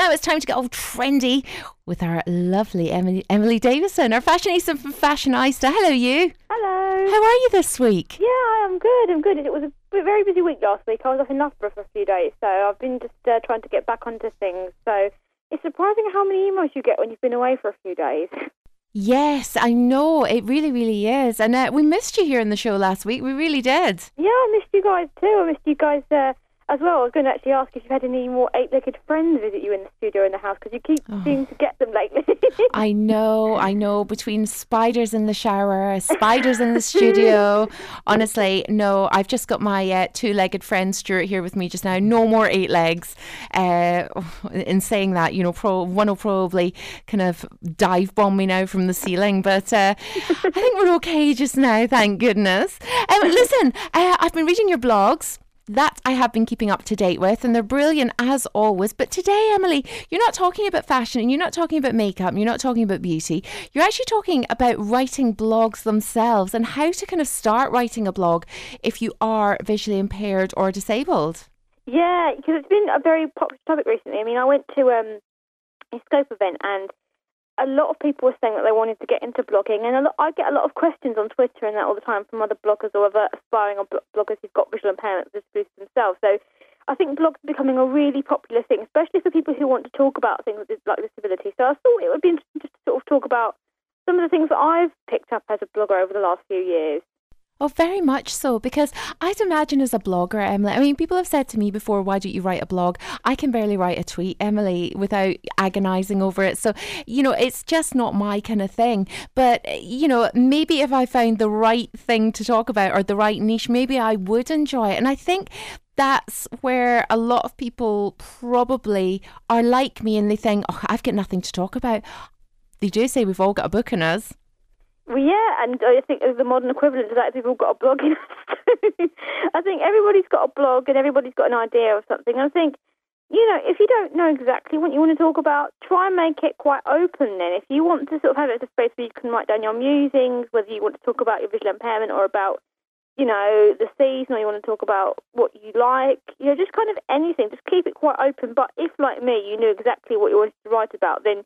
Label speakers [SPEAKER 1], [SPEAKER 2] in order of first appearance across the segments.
[SPEAKER 1] now it's time to get all trendy with our lovely Emily, Emily Davison, our fashionista from Fashioneyesta. Hello, you.
[SPEAKER 2] Hello.
[SPEAKER 1] How are you this week?
[SPEAKER 2] Yeah, I'm good. I'm good. It was a very busy week last week. I was off in Loughborough for a few days, so I've been just uh, trying to get back onto things. So it's surprising how many emails you get when you've been away for a few days.
[SPEAKER 1] Yes, I know. It really, really is. And uh, we missed you here in the show last week. We really did.
[SPEAKER 2] Yeah, I missed you guys too. I missed you guys uh, as well. I was going to actually ask if you've had any more eight-legged friends visit you in the studio in the house because you keep oh. seeming to get them lately.
[SPEAKER 1] I know, I know. Between spiders in the shower, spiders in the studio. Honestly, no. I've just got my uh, two-legged friend Stuart here with me just now. No more eight legs. Uh, in saying that, you know, pro- one will probably kind of dive bomb me now from the ceiling, but uh, I think we're okay just now. Thank goodness. Um, listen, uh, I've been reading your blogs that I have been keeping up to date with, and they're brilliant as always. But today, Emily, you're not talking about fashion and you're not talking about makeup, you're not talking about beauty. You're actually talking about writing blogs themselves and how to kind of start writing a blog if you are visually impaired or disabled.
[SPEAKER 2] Yeah, because it's been a very popular topic recently. I mean, I went to um, a Scope event and a lot of people were saying that they wanted to get into blogging, and lot, I get a lot of questions on Twitter and that all the time from other bloggers or other aspiring bloggers who've got disabilities themselves. So I think blogs are becoming a really popular thing, especially for people who want to talk about things like disability. So I thought it would be interesting just to sort of talk about some of the things that I've picked up as a blogger over the last few years.
[SPEAKER 1] Oh, very much so. Because I'd imagine as a blogger, Emily, I mean, people have said to me before, why don't you write a blog? I can barely write a tweet, Emily, without agonizing over it. So, you know, it's just not my kind of thing. But, you know, maybe if I found the right thing to talk about or the right niche, maybe I would enjoy it. And I think that's where a lot of people probably are like me and they think, oh, I've got nothing to talk about. They do say we've all got a book in us.
[SPEAKER 2] Well, yeah, and I think the modern equivalent to that people got a blog. I think everybody's got a blog and everybody's got an idea of something. I think, you know, if you don't know exactly what you want to talk about, try and make it quite open then. If you want to sort of have it as a space where you can write down your musings, whether you want to talk about your visual impairment or about, you know, the season or you want to talk about what you like, you know, just kind of anything. Just keep it quite open. But if, like me, you knew exactly what you wanted to write about, then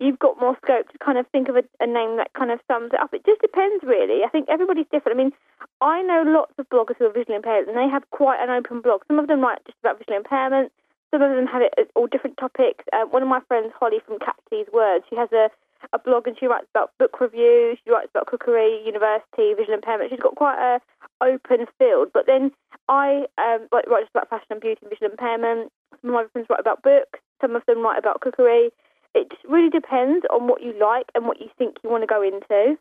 [SPEAKER 2] you've got more scope to kind of think of a, a, name that kind of sums it up. It just depends, really. I think everybody's different. I mean, I know lots of bloggers who are visually impaired, and they have quite an open blog. Some of them write just about visual impairment. Some of them have it all different topics. Uh, one of my friends, Holly from Catchy's Words, she has a, a blog and she writes about book reviews. She writes about cookery, university, visual impairment. She's got quite a open field. But then I um, write just about fashion and beauty and visual impairment. Some of my friends write about books. Some of them write about cookery it really depends on what you like and what you think you want to go into.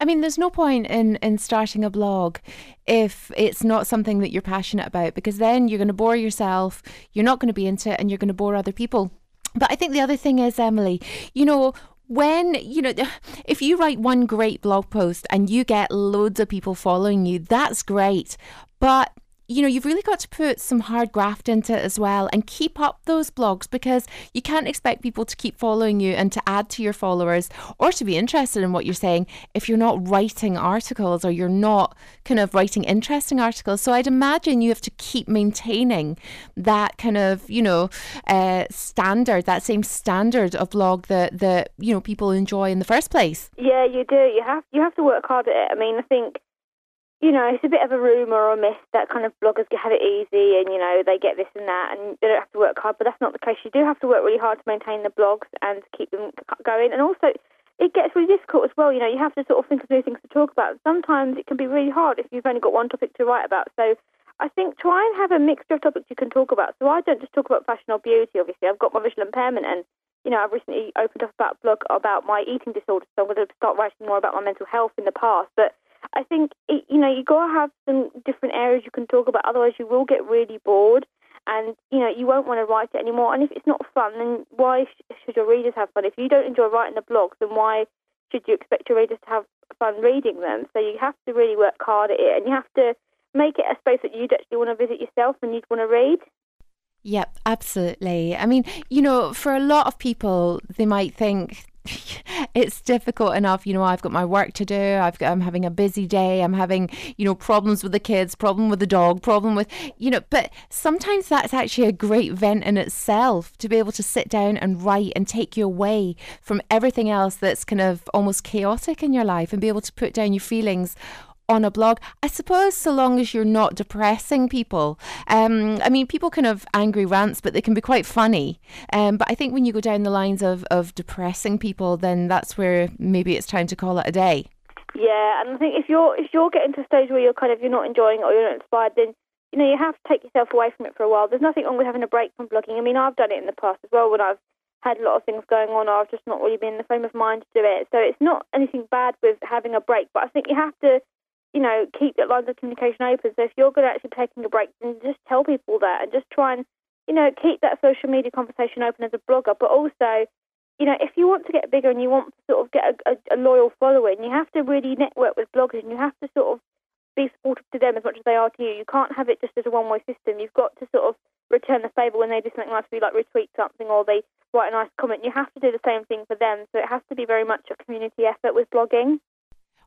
[SPEAKER 1] I mean, there's no point in, in starting a blog if it's not something that you're passionate about because then you're going to bore yourself, you're not going to be into it, and you're going to bore other people. But I think the other thing is, Emily, you know, when you know if you write one great blog post and you get loads of people following you that's great but you know, you've really got to put some hard graft into it as well and keep up those blogs because you can't expect people to keep following you and to add to your followers or to be interested in what you're saying if you're not writing articles or you're not kind of writing interesting articles. So I'd imagine you have to keep maintaining that kind of, you know, uh, standard, that same standard of blog that, that, you know, people enjoy in the first place.
[SPEAKER 2] Yeah, you do. You have you have to work hard at it. I mean, I think you know, it's a bit of a rumour or a myth that kind of bloggers have it easy and, you know, they get this and that and they don't have to work hard, but that's not the case. You do have to work really hard to maintain the blogs and keep them going. And also, it gets really difficult as well. You know, you have to sort of think of new things to talk about. Sometimes it can be really hard if you've only got one topic to write about. So I think try and have a mixture of topics you can talk about. So I don't just talk about fashion or beauty, obviously. I've got my visual impairment and, you know, I've recently opened up a blog about my eating disorder. So I'm going to start writing more about my mental health in the past. But I think it, you know you got to have some different areas you can talk about. Otherwise, you will get really bored, and you know you won't want to write it anymore. And if it's not fun, then why sh- should your readers have fun? If you don't enjoy writing the blogs, then why should you expect your readers to have fun reading them? So you have to really work hard at it, and you have to make it a space that you'd actually want to visit yourself and you'd want to read.
[SPEAKER 1] Yep, absolutely. I mean, you know, for a lot of people, they might think it's difficult enough. You know, I've got my work to do. I've got, I'm having a busy day. I'm having, you know, problems with the kids, problem with the dog, problem with, you know, but sometimes that's actually a great vent in itself to be able to sit down and write and take you away from everything else that's kind of almost chaotic in your life and be able to put down your feelings on a blog. I suppose so long as you're not depressing people. Um, I mean, people can have angry rants, but they can be quite funny. Um, but I think when you go down the lines of, of depressing people, then that's where maybe it's time to call it a day.
[SPEAKER 2] Yeah, and I think if you're if you're getting to a stage where you're kind of you're not enjoying it or you're not inspired, then you know you have to take yourself away from it for a while. There's nothing wrong with having a break from blogging. I mean, I've done it in the past as well when I've had a lot of things going on, or I've just not really been in the frame of mind to do it. So it's not anything bad with having a break, but I think you have to you know, keep that lines of communication open. So if you're going to actually taking a break, then just tell people that and just try and, you know, keep that social media conversation open as a blogger. But also, you know, if you want to get bigger and you want to sort of get a, a, a loyal following, you have to really network with bloggers and you have to sort of be supportive to them as much as they are to you. You can't have it just as a one-way system. You've got to sort of return the favour when they do something nice for like retweet something or they write a nice comment. You have to do the same thing for them. So it has to be very much a community effort with blogging.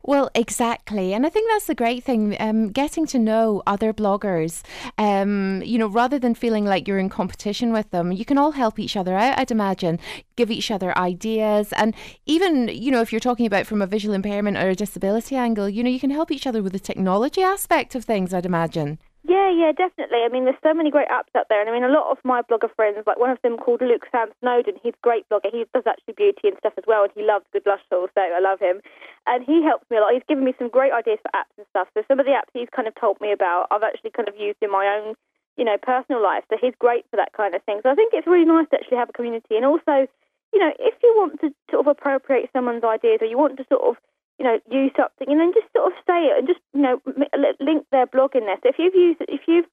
[SPEAKER 1] Well, exactly. And I think that's the great thing, um, getting to know other bloggers, um, you know, rather than feeling like you're in competition with them, you can all help each other out, I'd imagine, give each other ideas. And even, you know, if you're talking about from a visual impairment or a disability angle, you know, you can help each other with the technology aspect of things, I'd imagine.
[SPEAKER 2] Yeah, yeah, definitely. I mean, there's so many great apps out there, and I mean, a lot of my blogger friends, like one of them called Luke Sam Snowden, he's a great blogger. He does actually beauty and stuff as well, and he loves good blush tools, so I love him. And he helps me a lot. He's given me some great ideas for apps and stuff. So some of the apps he's kind of told me about, I've actually kind of used in my own, you know, personal life. So he's great for that kind of thing. So I think it's really nice to actually have a community, and also, you know, if you want to sort of appropriate someone's ideas, or you want to sort of you know, use something and then just sort of say it and just, you know, link their blog in there. So if you've used, if you've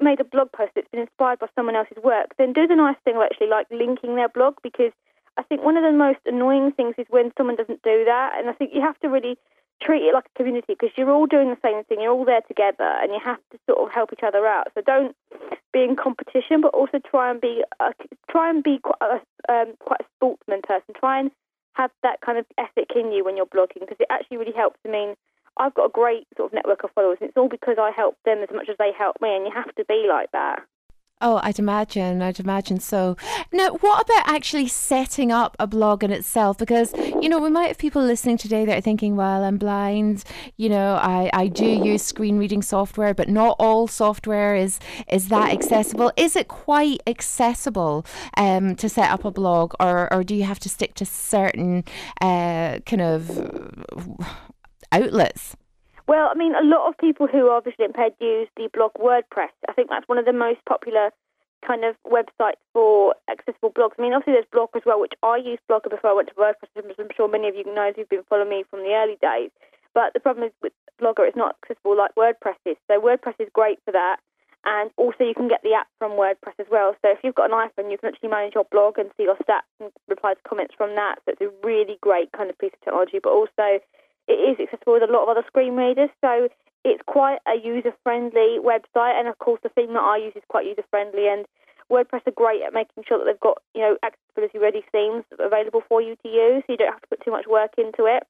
[SPEAKER 2] made a blog post that's been inspired by someone else's work, then do the nice thing of actually like linking their blog because I think one of the most annoying things is when someone doesn't do that. And I think you have to really treat it like a community because you're all doing the same thing, you're all there together, and you have to sort of help each other out. So don't be in competition, but also try and be a, try and be quite a, um, quite a sportsman person. Try and have that kind of ethic in you when you're blogging because it actually really helps. I mean, I've got a great sort of network of followers, and it's all because I help them as much as they help me, and you have to be like that.
[SPEAKER 1] Oh, I'd imagine. I'd imagine so. Now, what about actually setting up a blog in itself? Because, you know, we might have people listening today that are thinking, well, I'm blind. You know, I, I do use screen reading software, but not all software is, is that accessible. Is it quite accessible um, to set up a blog, or, or do you have to stick to certain uh, kind of outlets?
[SPEAKER 2] Well, I mean, a lot of people who are visually impaired use the blog WordPress. I think that's one of the most popular kind of websites for accessible blogs. I mean, obviously there's Blogger as well, which I used Blogger before I went to WordPress, I'm sure many of you know who've been following me from the early days. But the problem is with Blogger, it's not accessible like WordPress is. So WordPress is great for that. And also you can get the app from WordPress as well. So if you've got an iPhone, you can actually manage your blog and see your stats and reply to comments from that. So it's a really great kind of piece of technology. But also it is accessible with a lot of other screen readers. So it's quite a user-friendly website, and of course the theme that I use is quite user-friendly. And WordPress are great at making sure that they've got you know accessibility-ready themes available for you to use, so you don't have to put too much work into it.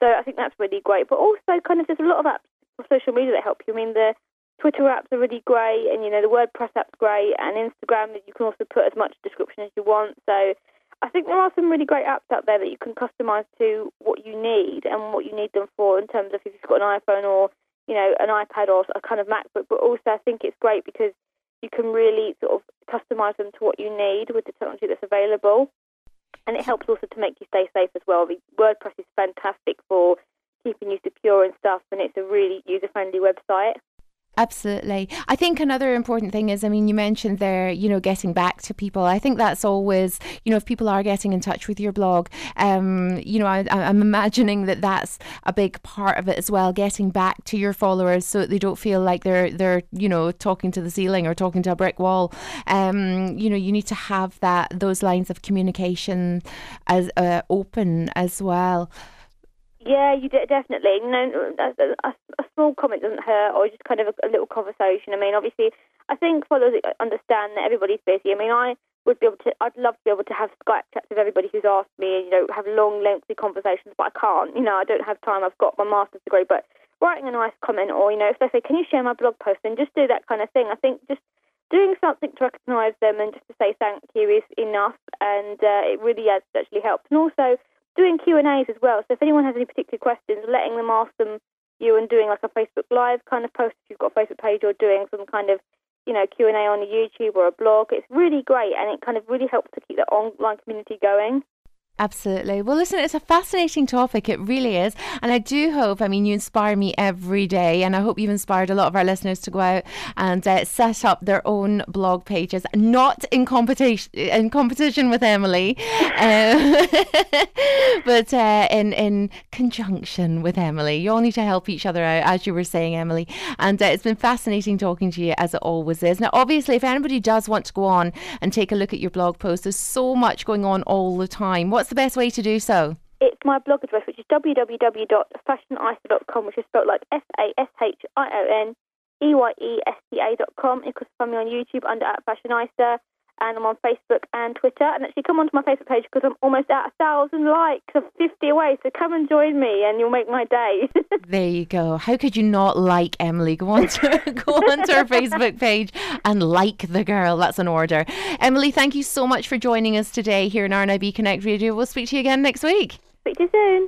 [SPEAKER 2] So I think that's really great. But also, kind of, there's a lot of apps for social media that help you. I mean, the Twitter apps are really great, and you know the WordPress app's great, and Instagram you can also put as much description as you want. So I think there are some really great apps out there that you can customize to what you need and what you need them for in terms of if you've got an iPhone or you know an iPad or a kind of MacBook. But also, I think it's great because you can really sort of customize them to what you need with the technology that's available, and it helps also to make you stay safe as well. WordPress is fantastic for keeping you secure and stuff, and it's a really user-friendly website.
[SPEAKER 1] Absolutely. I think another important thing is, I mean, you mentioned there, you know, getting back to people. I think that's always, you know, if people are getting in touch with your blog, um, you know, I, am imagining that that's a big part of it as well, getting back to your followers so that they don't feel like they're, they're, you know, talking to the ceiling or talking to a brick wall. Um, you know, you need to have that, those lines of communication as uh, open as well.
[SPEAKER 2] Yeah, you de- definitely. No, a, a, small comment doesn't hurt, or just kind of a, a, little conversation. I mean, obviously, I think followers understand that everybody's busy. I mean, I would be able to. I'd love to be able to have Skype chats with everybody who's asked me, and you know, have long, lengthy conversations. But I can't. You know, I don't have time. I've got my master's degree, but writing a nice comment, or you know, if they say, "Can you share my blog post?" then just do that kind of thing. I think just doing something to recognise them and just to say thank you is enough, and uh, it really has actually helped. And also doing Q and A's as well. So if anyone has any particular questions, letting them ask them you and doing like a Facebook Live kind of post if you've got a Facebook page, or doing some kind of you know Q and A on a YouTube or a blog. It's really great, and it kind of really helps to keep the online community going.
[SPEAKER 1] Absolutely. Well, listen, it's a fascinating topic. It really is. And I do hope, I mean, you inspire me every day. And I hope you've inspired a lot of our listeners to go out and uh, set up their own blog pages, not in competition, in competition with Emily, uh, but uh, in, in conjunction with Emily. You all need to help each other out, as you were saying, Emily. And uh, it's been fascinating talking to you, as it always is. Now, obviously, if anybody does want to go on and take a look at your blog post, there's so much going on all the time. What's what's the best way to do so?
[SPEAKER 2] It's my blog address, which is www.fashioneyesta.com, which is spelled like F A S H I O N E Y E S T A.com. You can find me on YouTube under at Fashioneyesta, and I'm on Facebook and Twitter. And actually, come onto my Facebook page because I'm almost at a thousand likes. I'm 50 away, so come and join me, and you'll make my day.
[SPEAKER 1] there you go. How could you not like Emily? Go on to go onto her Facebook page and like the girl. That's an order. Emily, thank you so much for joining us today here in RNIB Connect Radio. We'll speak to you again next week.
[SPEAKER 2] Speak to you soon.